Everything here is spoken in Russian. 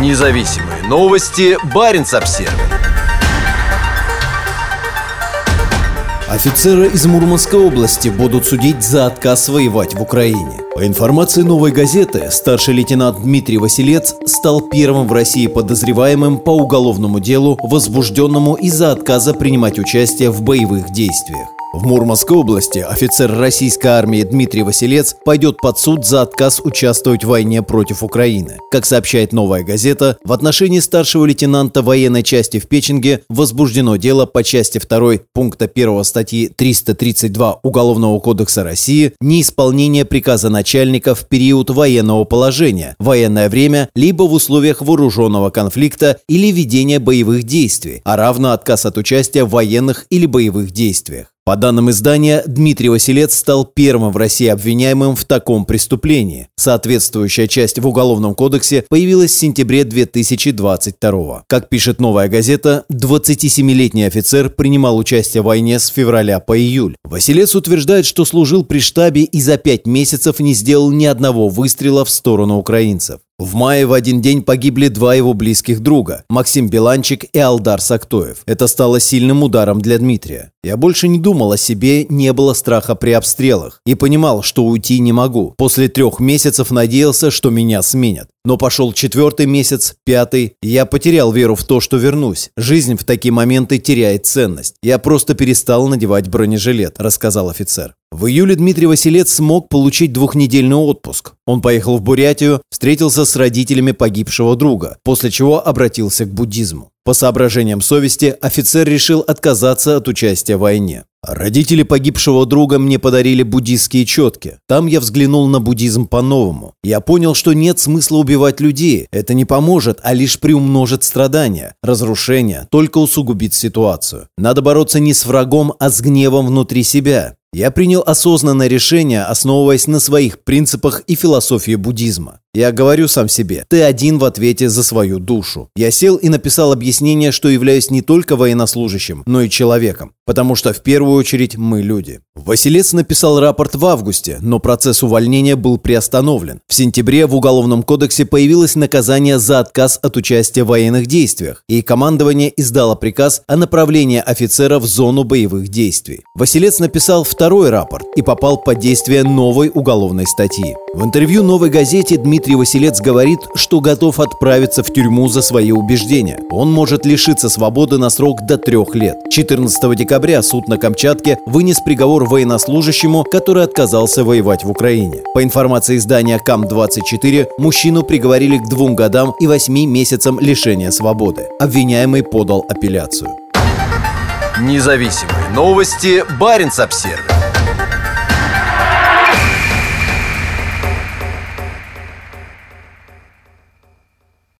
Независимые новости. Барин обсерва Офицеры из Мурманской области будут судить за отказ воевать в Украине. По информации «Новой газеты», старший лейтенант Дмитрий Василец стал первым в России подозреваемым по уголовному делу, возбужденному из-за отказа принимать участие в боевых действиях. В Мурманской области офицер российской армии Дмитрий Василец пойдет под суд за отказ участвовать в войне против Украины. Как сообщает «Новая газета», в отношении старшего лейтенанта военной части в Печенге возбуждено дело по части 2 пункта 1 статьи 332 Уголовного кодекса России неисполнение приказа начальника в период военного положения, военное время, либо в условиях вооруженного конфликта или ведения боевых действий, а равно отказ от участия в военных или боевых действиях. По данным издания, Дмитрий Василец стал первым в России обвиняемым в таком преступлении. Соответствующая часть в Уголовном кодексе появилась в сентябре 2022 Как пишет «Новая газета», 27-летний офицер принимал участие в войне с февраля по июль. Василец утверждает, что служил при штабе и за пять месяцев не сделал ни одного выстрела в сторону украинцев. В мае в один день погибли два его близких друга – Максим Беланчик и Алдар Сактоев. Это стало сильным ударом для Дмитрия. Я больше не думал о себе, не было страха при обстрелах. И понимал, что уйти не могу. После трех месяцев надеялся, что меня сменят. Но пошел четвертый месяц, пятый. Я потерял веру в то, что вернусь. Жизнь в такие моменты теряет ценность. Я просто перестал надевать бронежилет, рассказал офицер. В июле Дмитрий Василец смог получить двухнедельный отпуск. Он поехал в Бурятию, встретился с родителями погибшего друга, после чего обратился к буддизму. По соображениям совести офицер решил отказаться от участия в войне. Родители погибшего друга мне подарили буддийские четки. Там я взглянул на буддизм по-новому. Я понял, что нет смысла убивать людей. Это не поможет, а лишь приумножит страдания. Разрушение только усугубит ситуацию. Надо бороться не с врагом, а с гневом внутри себя. Я принял осознанное решение, основываясь на своих принципах и философии буддизма. Я говорю сам себе, ты один в ответе за свою душу. Я сел и написал объяснение, что являюсь не только военнослужащим, но и человеком, потому что в первую очередь мы люди. Василец написал рапорт в августе, но процесс увольнения был приостановлен. В сентябре в Уголовном кодексе появилось наказание за отказ от участия в военных действиях, и командование издало приказ о направлении офицера в зону боевых действий. Василец написал второй рапорт и попал под действие новой уголовной статьи. В интервью «Новой газете» Дмитрий Василец говорит, что готов отправиться в тюрьму за свои убеждения. Он может лишиться свободы на срок до трех лет. 14 декабря суд на Камчатке вынес приговор военнослужащему, который отказался воевать в Украине. По информации издания КАМ-24, мужчину приговорили к двум годам и восьми месяцам лишения свободы. Обвиняемый подал апелляцию. Независимые новости. Барин обсервис